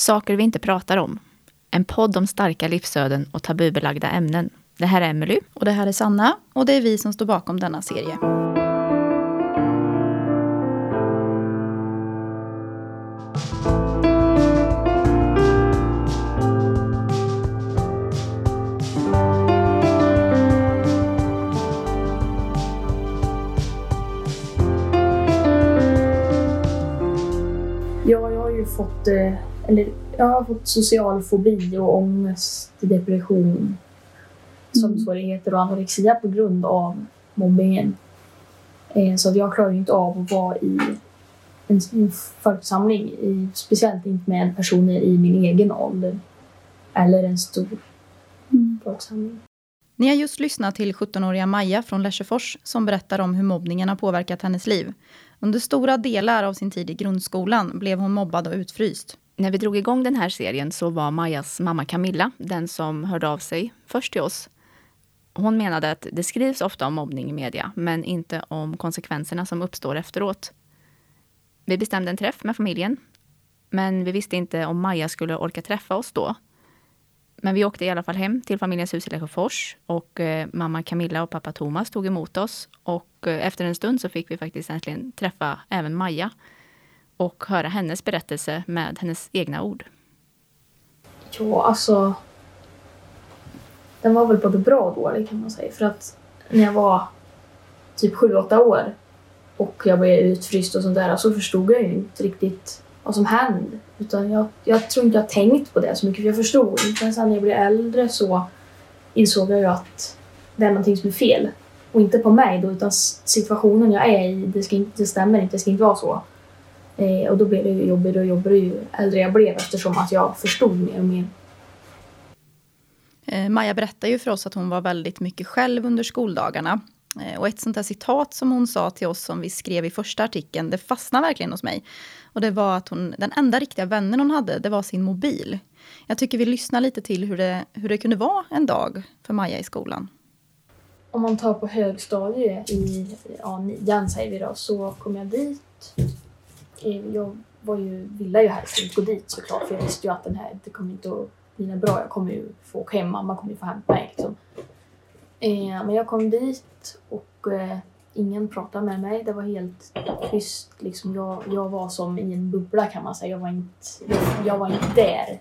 Saker vi inte pratar om. En podd om starka livsöden och tabubelagda ämnen. Det här är Emily. Och det här är Sanna. Och det är vi som står bakom denna serie. Eller jag har fått social fobi och ångest, depression, sömnsvårigheter och anorexia på grund av mobbingen. Eh, Så att jag klarar inte av att vara i en, en folksamling, i, speciellt inte med personer i min egen ålder. Eller en stor folksamling. Ni har just lyssnat till 17-åriga Maja från Lesjöfors som berättar om hur mobbningen har påverkat hennes liv. Under stora delar av sin tid i grundskolan blev hon mobbad och utfryst. När vi drog igång den här serien så var Majas mamma Camilla den som hörde av sig först till oss. Hon menade att det skrivs ofta om mobbning i media, men inte om konsekvenserna som uppstår efteråt. Vi bestämde en träff med familjen, men vi visste inte om Maja skulle orka träffa oss då. Men vi åkte i alla fall hem till familjens hus i Lesjöfors och eh, mamma Camilla och pappa Thomas tog emot oss. Och eh, efter en stund så fick vi faktiskt äntligen träffa även Maja och höra hennes berättelse med hennes egna ord. Ja, alltså. Den var väl både bra och dålig kan man säga. För att när jag var typ 7-8 år och jag blev utfryst och sånt där så förstod jag ju inte riktigt vad som hände. Utan jag, jag tror inte jag tänkt på det så mycket för jag förstod inte. Men sen när jag blev äldre så insåg jag ju att det är någonting som är fel. Och inte på mig då utan situationen jag är i, det, ska inte, det stämmer inte, det ska inte vara så. Eh, och då blev det ju jobbigare och jobbigare ju äldre jag blev eftersom att jag förstod mer och mer. Eh, Maja berättar ju för oss att hon var väldigt mycket själv under skoldagarna. Eh, Och ett sånt där citat som hon sa till oss som vi skrev i första artikeln, det fastnade verkligen hos mig. Och det var att hon, den enda riktiga vännen hon hade, det var sin mobil. Jag tycker vi lyssnar lite till hur det, hur det kunde vara en dag för Maja i skolan. om man tar på högstadiet i ja, nian säger vi då, så kom jag dit. Jag var ju, ville ju helst inte gå dit såklart för jag visste ju att den här, det kommer inte att bli bra. Jag kommer ju få åka hem, mamma kommer ju få hämta mig liksom. Eh, men jag kom dit och eh, ingen pratade med mig. Det var helt tyst. Liksom jag, jag var som i en bubbla kan man säga. Jag var inte, jag, jag var inte där.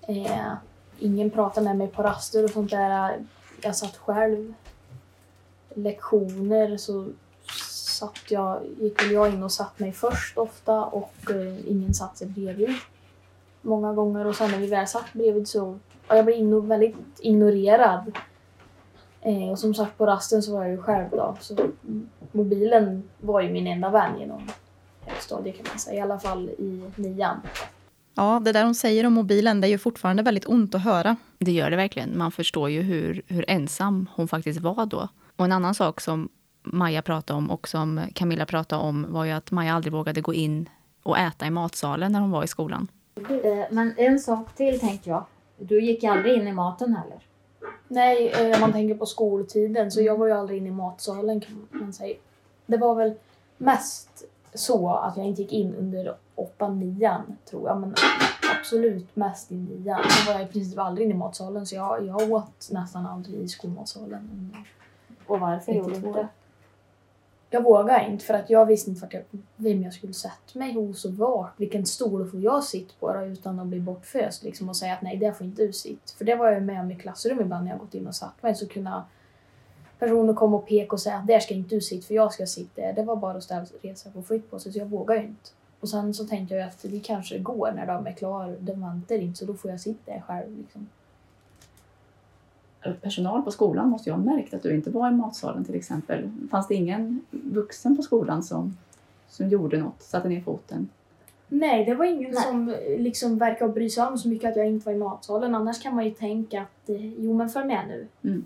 Eh, ingen pratade med mig på raster och sånt där. Jag satt själv lektioner så satt jag, gick väl jag in och satt mig först ofta och eh, ingen satt sig bredvid många gånger och sen när vi väl satt bredvid så ja, jag blev igno, väldigt ignorerad. Eh, och som sagt på rasten så var jag ju själv då så mobilen var ju min enda vän genom högstadiet kan man säga, i alla fall i nian. Ja, det där hon säger om mobilen, det är ju fortfarande väldigt ont att höra. Det gör det verkligen. Man förstår ju hur, hur ensam hon faktiskt var då. Och en annan sak som Maja pratade om och som Camilla pratade om var ju att Maja aldrig vågade gå in och äta i matsalen när hon var i skolan. Eh, Men en sak till tänkte jag. Du gick aldrig in i maten heller. Nej, eh, om man tänker på skoltiden så jag var ju aldrig inne i matsalen kan man säga. Det var väl mest så att jag inte gick in under 8-9 tror jag. Men absolut mest i 9 Sen var jag i princip aldrig inne i matsalen så jag, jag åt nästan aldrig i skolmatsalen. Och varför gjorde du två år. Jag vågade inte för att jag visste inte vart jag, vem jag skulle sätta mig hos och vart. Vilken stol får jag sitta på då, utan att bli bortföst liksom, och säga att nej, där får inte du sitta. För det var jag med om i klassrum ibland när jag gått in och satt mig. Så kunde personer komma och peka och säga att där ska inte du sitta för jag ska sitta där. Det var bara att ställa resa på flytt på sig så jag vågade ju inte. Och sen så tänkte jag att det kanske går när de är klara. De väntar inte så då får jag sitta där själv. Liksom personal på skolan måste ju ha märkt att du inte var i matsalen till exempel. Fanns det ingen vuxen på skolan som, som gjorde något, satte ner foten? Nej, det var ingen Nej. som eh, liksom verkar bry sig om så mycket att jag inte var i matsalen. Annars kan man ju tänka att eh, jo men följ med nu.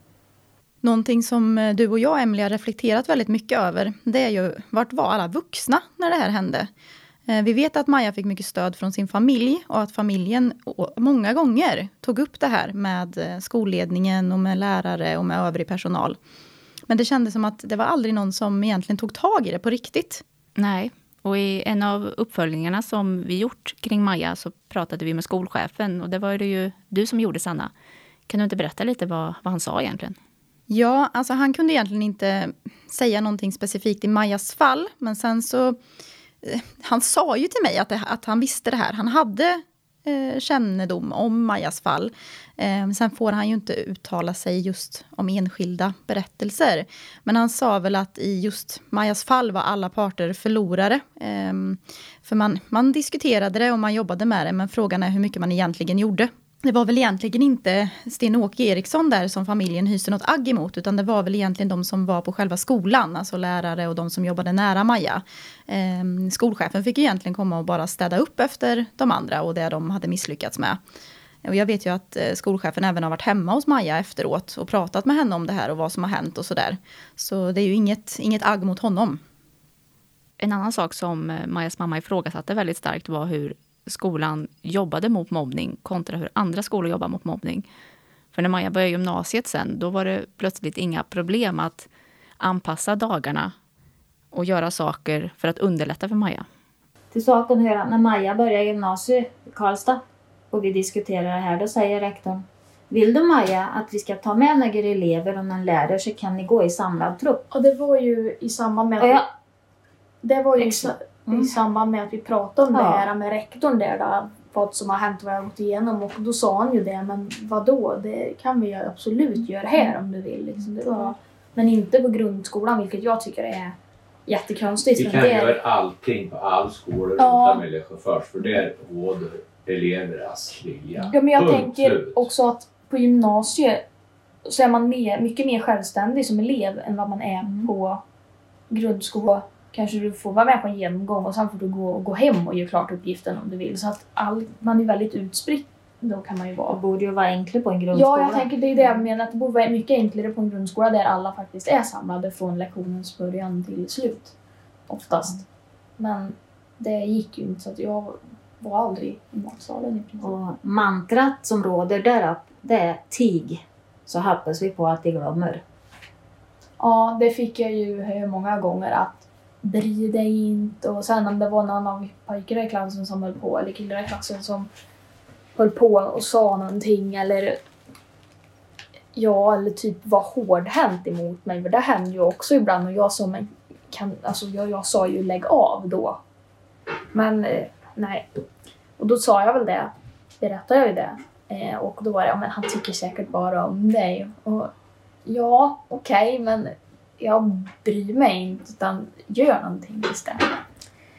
Någonting som eh, du och jag, Emily, har reflekterat väldigt mycket över, det är ju vart var alla vuxna när det här hände? Eh, Vi vet att Maja fick mycket stöd från sin familj och att familjen många gånger tog upp det här med eh, skolledningen och med lärare och med övrig personal. Men det kändes som att det var aldrig någon som egentligen tog tag i det på riktigt. Nej, Och i en av uppföljningarna som vi gjort kring Maja så pratade vi med skolchefen och det var det ju du som gjorde Sanna. Kan du inte berätta lite vad, vad han sa egentligen? Ja, alltså han kunde egentligen inte säga någonting specifikt i Majas fall, men sen så... Han sa ju till mig att, det, att han visste det här. Han hade eh, kännedom om Majas fall. Eh, sen får han ju inte uttala sig just om enskilda berättelser. Men han sa väl att i just Majas fall var alla parter förlorare. Eh, för man, man diskuterade det och man jobbade med det, men frågan är hur mycket man egentligen gjorde. Det var väl egentligen inte Sten-Åke Eriksson där som familjen hyste något agg emot, utan det var väl egentligen de som var på själva skolan, alltså lärare och de som jobbade nära Maja. Ehm, skolchefen fick egentligen komma och bara städa upp efter de andra och det de hade misslyckats med. Och jag vet ju att eh, skolchefen även har varit hemma hos Maja efteråt och pratat med henne om det här och vad som har hänt och sådär. Så det är ju inget, inget agg mot honom. En annan sak som eh, Majas mamma ifrågasatte väldigt starkt var hur skolan jobbade mot mobbning kontra hur andra skolor jobbar mot mobbning. För när Maja började gymnasiet sen, då var det plötsligt inga problem att anpassa dagarna och göra saker för att underlätta för Maja. Till saken hör att när Maja börjar gymnasiet i Karlstad och vi diskuterar det här, då säger rektorn Vill du Maja att vi ska ta med några elever och någon lärare så kan ni gå i samlad trupp? Och det var ju i samband med jag, Det var ju Exakt. Mm. i samband med att vi pratade om det Ja. här med rektorn där då, vad som har hänt och vad jag har gått igenom och då sa han ju det, men vad då? Det kan vi ju absolut göra här om du vill. Liksom. Det var, men inte på grundskolan, vilket jag tycker är jättekonstigt. Vi kan det är- göra allting på all skolor Ja. utan miljöchaufförs för där råder elevernas vilja. Ja, men jag Punkt tänker slut. också att på gymnasiet så är man mer, mycket mer självständig som elev än vad man är Mm. på grundskolan. Kanske du får vara med på en genomgång och sen får du gå, gå hem och göra klart uppgiften om du vill. Så att all, man är väldigt utspritt då kan man ju det vara. borde ju vara enklare på en grundskola. Ja, jag tänker det är det jag menar. Att det borde vara mycket enklare på en grundskola där alla faktiskt är samlade från lektionens början till slut. Oftast. Men det gick ju inte så att jag var aldrig i matsalen i princip. Och mantrat som råder där uppe, det är tig. Så hoppas vi på att de glömmer. Ja, det fick jag ju höra många gånger att bry dig inte. Och sen om det var någon av pojkarna i klassen som höll på, eller killarna i klassen som höll på och sa någonting eller ja, eller typ var hårdhänt emot mig. För det hände ju också ibland och jag sa, men kan, alltså jag, jag sa ju lägg av då. Men eh, nej. Och då sa jag väl det, berättade jag ju det. Eh, och då var det, ja men han tycker säkert bara om dig. Och Ja, okej, men jag bryr mig inte utan gör någonting istället.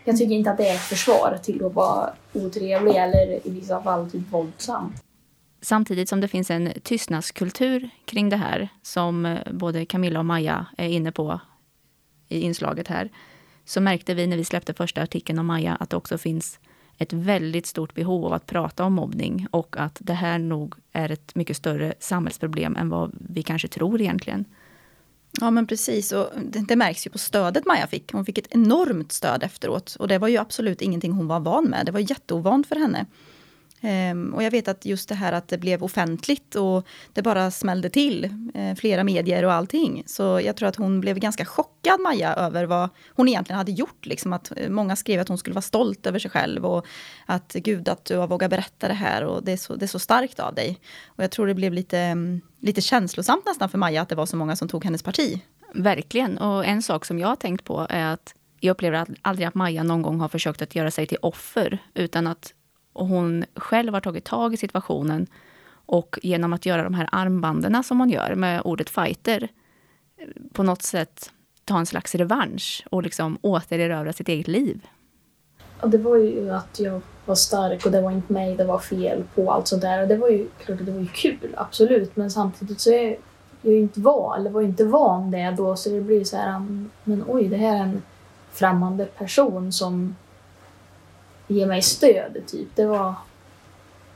Jag tycker inte att det är ett försvar till att vara otrevlig eller i vissa fall typ våldsam. Samtidigt som det finns en tystnadskultur kring det här som eh, både Camilla och Maja är inne på i inslaget här så märkte vi när vi släppte första artikeln om Maja att det också finns ett väldigt stort behov av att prata om mobbning och att det här nog är ett mycket större samhällsproblem än vad vi kanske tror egentligen. Ja men precis, och det, det märks ju på stödet Maja fick. Hon fick ett enormt stöd efteråt. Och det var ju absolut ingenting hon var van med. Det var jätteovant för henne. Ehm, och jag vet att just det här att det blev offentligt och det bara smällde till. Eh, flera medier och allting. Så jag tror att hon blev ganska chockad Maja över vad hon egentligen hade gjort. Liksom att eh, många skrev att hon skulle vara stolt över sig själv. Och att eh, gud att du har vågat berätta det här och det är så, det är så starkt av dig. Och jag tror det blev lite, mm, lite känslosamt nästan för Maja att det var så många som tog hennes parti. Verkligen. Och en sak som jag har tänkt på är att jag upplever aldrig att Maja någon gång har försökt att göra sig till offer, utan att hon själv har tagit tag i situationen och genom att göra de här armbanden som hon gör med ordet fighter, eh, på något sätt ta en slags revansch och liksom återerövra sitt eget liv. Ja, det var ju att jag var stark och det var inte mig det var fel på allt sånt där. Och det var ju klart det var ju kul, absolut. Men samtidigt så är jag ju inte van, eller var inte van det då. Så det blir så här, mm, men oj, det här är en främmande person som ge mig stöd, typ. Det var,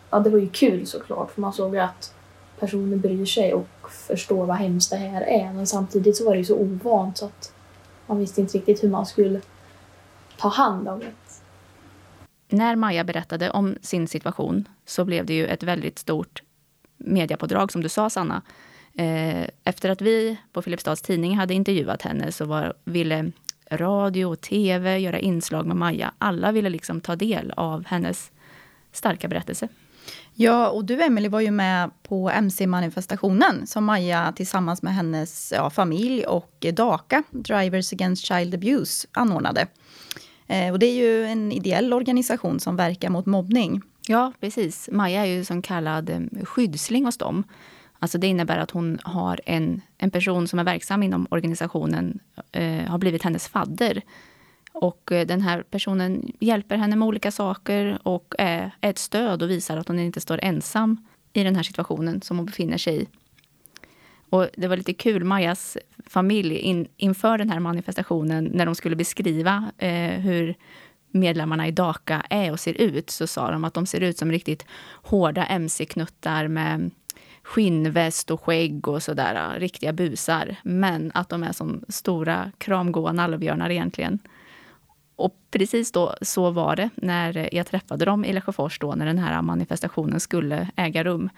ja, det var ju kul såklart, för man såg ju att personer bryr sig och förstår vad hemskt det här är. Men samtidigt så var det ju så ovant så att man visste inte riktigt hur man skulle ta hand om det. När Maja berättade om sin situation så blev det ju ett väldigt stort mediapådrag, som du sa Sanna. Eh, efter att vi på Filipstads tidning hade intervjuat henne så var, ville radio och tv, göra inslag med Maja. Alla ville liksom ta del av hennes starka berättelse. Ja, och du Emelie var ju med på MC-manifestationen som Maja tillsammans med hennes ja, familj och DACA, Drivers Against Child Abuse, anordnade. Eh, och det är ju en ideell organisation som verkar mot mobbning. Ja, precis. Maja är ju som kallad eh, skyddsling hos dem. Alltså det innebär att hon har en, en person som är verksam inom organisationen, eh, har blivit hennes fadder. Och eh, den här personen hjälper henne med olika saker och är ett stöd och visar att hon inte står ensam i den här situationen som hon befinner sig i. Och det var lite kul, Majas familj in, inför den här manifestationen, när de skulle beskriva eh, hur medlemmarna i Daka är och ser ut, så sa de att de ser ut som riktigt hårda mc-knuttar med skinnväst och skägg och sådär, äh, riktiga busar. Men att de är som stora kramgoa nallebjörnar egentligen. Och precis då så var det när jag träffade dem i Lesjöfors då, när den här manifestationen skulle äga rum.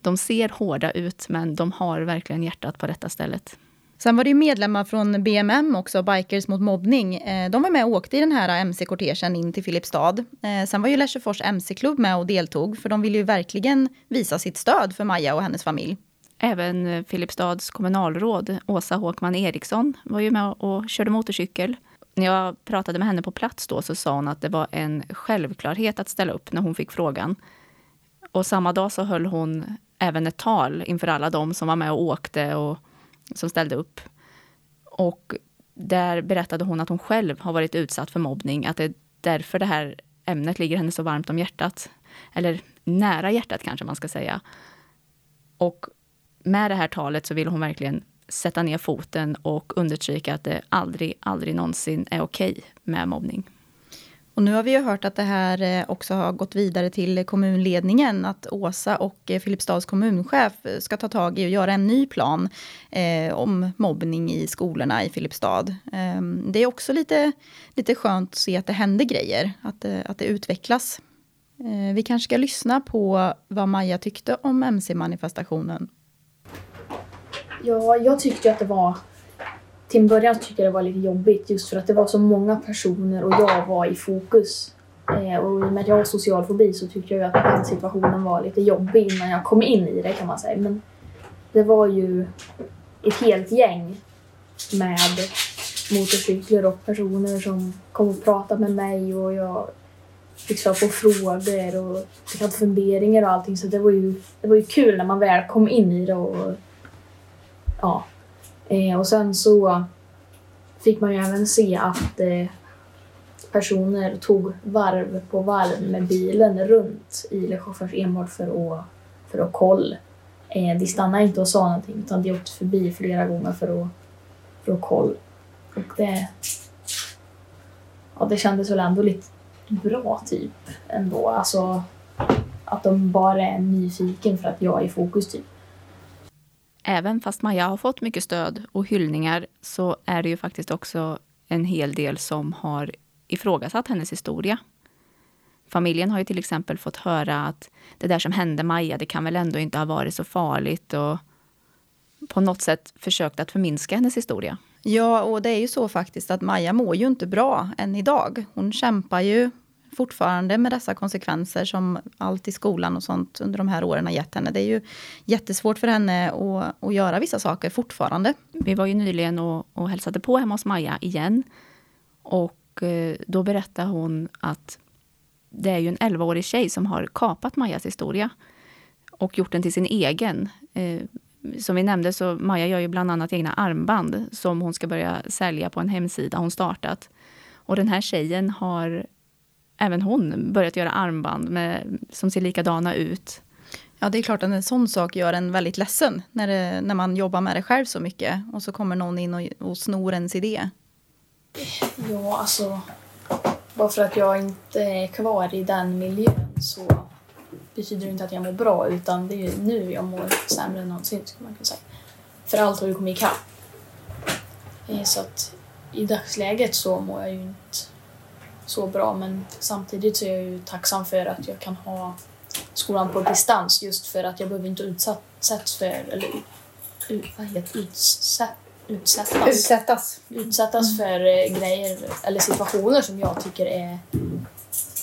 De ser hårda ut, men de har verkligen hjärtat på detta stället. Sen var det medlemmar från BMM också, Bikers mot mobbning. Eh, de var med och åkte i den här eh, MC-kortegen in till Filipstad. Eh, sen var ju Lesjöfors MC-klubb med och deltog, för de ville ju verkligen visa sitt stöd för Maja och hennes familj. Även Filipstads kommunalråd, Åsa Håkman Eriksson, var ju med och körde motorcykel. När jag pratade med henne på plats då så sa hon att det var en självklarhet att ställa upp när hon fick frågan. Och samma dag så höll hon även ett tal inför alla de som var med och åkte och som ställde upp. Och där berättade hon att hon själv har varit utsatt för mobbning, att det är därför det här ämnet ligger henne så varmt om hjärtat. Eller nära hjärtat kanske man ska säga. Och med det här talet så vill hon verkligen sätta ner foten och understryka att det aldrig, aldrig någonsin är okej okay med mobbning. Och nu har vi ju hört att det här eh, också har gått vidare till kommunledningen, att Åsa och eh, Filipstads kommunchef eh, ska ta tag i och göra en ny plan eh, om mobbning i skolorna i Filipstad. Eh, det är också lite, lite skönt att se att det händer grejer, att, det, att det utvecklas. Eh, vi kanske ska lyssna på vad Maja tyckte om MC-manifestationen. Ja, jag tyckte att det var till en början tyckte jag det var lite jobbigt just för att det var så många personer och jag var i fokus. Eh, och i och med att jag har social fobi så tyckte jag att den situationen var lite jobbig innan jag kom in i det kan man säga. Men det var ju ett helt gäng med motorcyklar och personer som kom och pratade med mig och jag fick svar på frågor och fick ha funderingar och allting. Så det var, ju, det var ju kul när man väl kom in i det och ja, Eh, och sen så fick man ju även se att eh, personer tog varv på varv med bilen runt i Lesjöfors enbart för att, för att kolla. Eh, de stannade inte och sa någonting utan de åkte förbi flera gånger för att, för att kolla. Och det, ja, det kändes väl ändå lite bra typ ändå. Alltså att de bara är nyfiken för att jag är i fokus typ. Även fast Maja har fått mycket stöd och hyllningar så är det ju faktiskt också en hel del som har ifrågasatt hennes historia. Familjen har ju till exempel fått höra att det där som hände Maja, det kan väl ändå inte ha varit så farligt och på något sätt försökt att förminska hennes historia. Ja, och det är ju så faktiskt att Maja mår ju inte bra än idag. Hon kämpar ju fortfarande med dessa konsekvenser som allt i skolan och sånt under de här åren har gett henne. Det är ju jättesvårt för henne att, att göra vissa saker fortfarande. Vi var ju nyligen och, och hälsade på hemma hos Maja igen. Och eh, då berättade hon att det är ju en 11-årig tjej som har kapat Majas historia och gjort den till sin egen. Eh, som vi nämnde så Maja gör ju bland annat egna armband som hon ska börja sälja på en hemsida hon startat. Och den här tjejen har även hon börjat göra armband med, som ser likadana ut. Ja, det är klart att en sån sak gör en väldigt ledsen när, det, när man jobbar med det själv så mycket och så kommer någon in och, och snor ens idé. Ja, alltså bara för att jag inte är kvar i den miljön så betyder det inte att jag mår bra utan det är ju nu jag mår sämre än någonsin skulle man kunna säga. För allt har ju kommit ikapp. Eh, så att i dagsläget så mår jag ju inte så bra men samtidigt så är jag ju tacksam för att jag kan ha skolan på distans just för att jag behöver inte utsättas för, eller vad heter utsätt, utsättas. Utsättas. utsättas för eh, grejer eller situationer som jag tycker är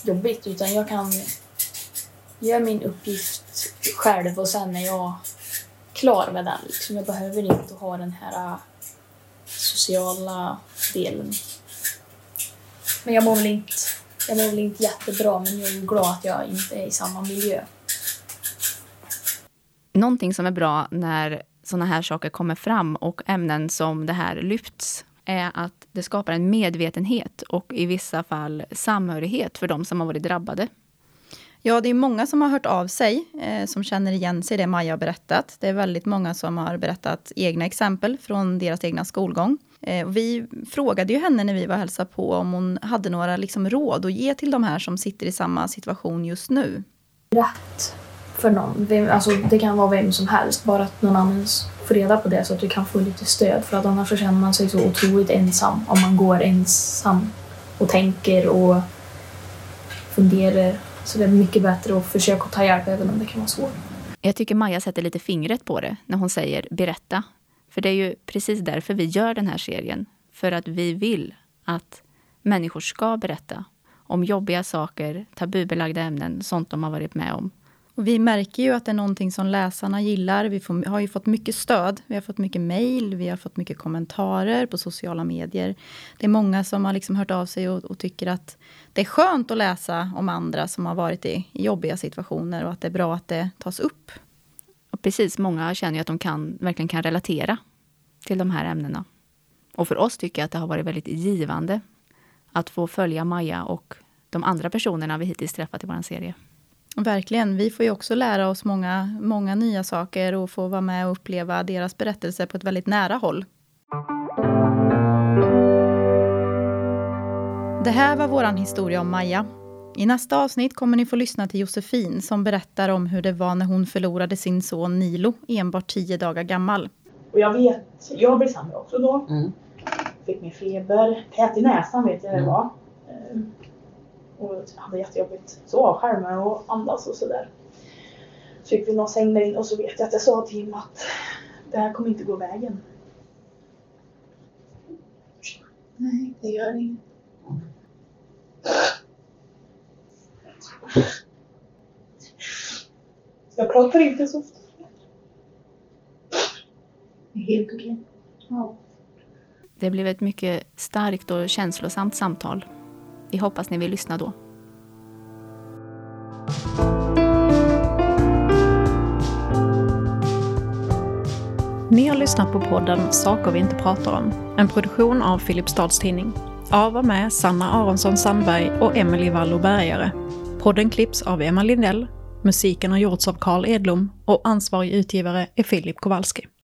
jobbigt. Utan jag kan göra min uppgift själv och sen är jag klar med den. Liksom. Jag behöver inte ha den här eh, sociala delen. Men jag mår väl inte, jag mår väl inte jättebra men jag är glad att jag inte är i samma miljö. Någonting som är bra när sådana här saker kommer fram och ämnen som det här lyfts är att det skapar en medvetenhet och i vissa fall samhörighet för de som har varit drabbade. Ja, det är många som har hört av sig, eh, som känner igen sig i det Maja har berättat. Det är väldigt många som har berättat egna exempel från deras egna skolgång. Eh, vi frågade ju henne när vi var och hälsade på om hon hade några liksom, råd att ge till de här som sitter i samma situation just nu. Rätt för någon. Vem, alltså, det kan vara vem som helst, bara att någon annan får reda på det så att du kan få lite stöd. För att annars så känner man sig så otroligt ensam om man går ensam och tänker och funderar. Så det är mycket bättre att försöka ta hjälp även om det kan vara svårt. Jag tycker Maja sätter lite fingret på det när hon säger berätta. För det är ju precis därför vi gör den här serien. För att vi vill att människor ska berätta om jobbiga saker, tabubelagda ämnen, sånt de har varit med om. Och vi märker ju att det är någonting som läsarna gillar. Vi får, har ju fått mycket stöd. Vi har fått mycket mejl, vi har fått mycket kommentarer på sociala medier. Det är många som har liksom hört av sig och, och, tycker att det är skönt att läsa om andra som har varit i, i jobbiga situationer och att det är bra att det tas upp. Och precis, många känner ju att de kan, verkligen kan relatera till de här ämnena. Och för oss tycker jag att det har varit väldigt givande att få följa Maja och de andra personerna vi hittills träffat i vår serie. Verkligen. Vi får ju också lära oss många, många nya saker och få vara med och uppleva deras berättelser på ett väldigt nära håll. Det här var vår historia om Maja. I nästa avsnitt kommer ni få lyssna till Josefin som berättar om hur det var när hon förlorade sin son Nilo, enbart tio dagar gammal. Och jag vet, jag blev sämre också då. Mm. Fick min feber, tät i näsan vet jag det var. Och hade jättejobbigt så avskärm med och andas och sådär. Så fick vi någon säng där inne och så vet jag att jag sa till Tim att det här kommer inte gå vägen. Nej, det gör inget. Jag pratar inte så ofta. Det är helt okej. Ja. Det blev ett mycket starkt och känslosamt samtal. Vi hoppas ni vill lyssna då. Ni har lyssnat på podden Saker vi inte pratar om, en produktion av Filipstads Tidning. Av och med Sanna Aronsson Sandberg och Emelie Wallo Bergare. Podden klipps av Emma Lindell, musiken har gjorts av Carl Edlom och ansvarig utgivare är Filip Kowalski.